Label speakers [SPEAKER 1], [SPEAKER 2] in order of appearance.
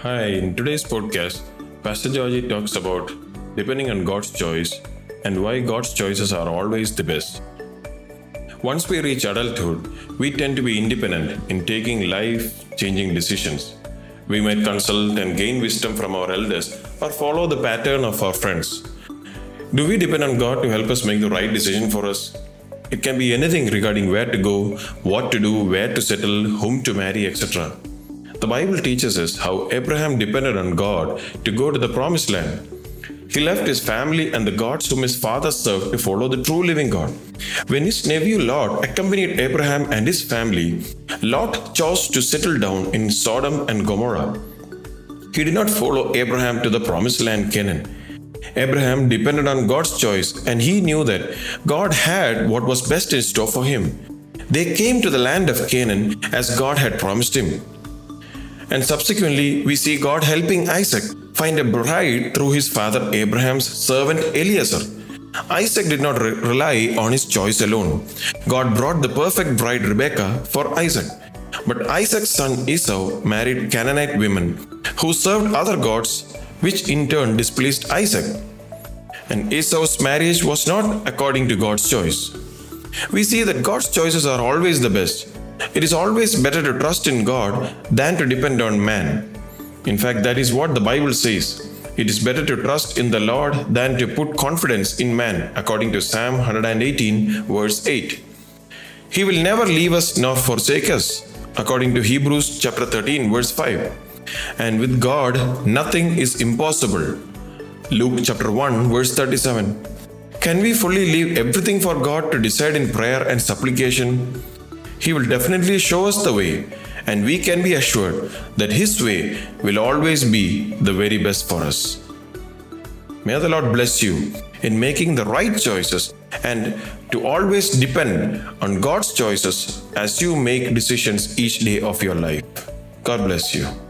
[SPEAKER 1] Hi, in today's podcast, Pastor Georgie talks about depending on God's choice and why God's choices are always the best. Once we reach adulthood, we tend to be independent in taking life changing decisions. We might consult and gain wisdom from our elders or follow the pattern of our friends. Do we depend on God to help us make the right decision for us? It can be anything regarding where to go, what to do, where to settle, whom to marry, etc. The Bible teaches us how Abraham depended on God to go to the promised land. He left his family and the gods whom his father served to follow the true living God. When his nephew Lot accompanied Abraham and his family, Lot chose to settle down in Sodom and Gomorrah. He did not follow Abraham to the promised land Canaan. Abraham depended on God's choice and he knew that God had what was best in store for him. They came to the land of Canaan as God had promised him. And subsequently, we see God helping Isaac find a bride through his father Abraham's servant Eliezer. Isaac did not re- rely on his choice alone. God brought the perfect bride Rebekah for Isaac. But Isaac's son Esau married Canaanite women who served other gods, which in turn displeased Isaac. And Esau's marriage was not according to God's choice. We see that God's choices are always the best. It is always better to trust in God than to depend on man. In fact, that is what the Bible says. It is better to trust in the Lord than to put confidence in man, according to Psalm 118, verse 8. He will never leave us nor forsake us, according to Hebrews chapter 13, verse 5. And with God, nothing is impossible. Luke chapter 1, verse 37. Can we fully leave everything for God to decide in prayer and supplication? He will definitely show us the way, and we can be assured that His way will always be the very best for us. May the Lord bless you in making the right choices and to always depend on God's choices as you make decisions each day of your life. God bless you.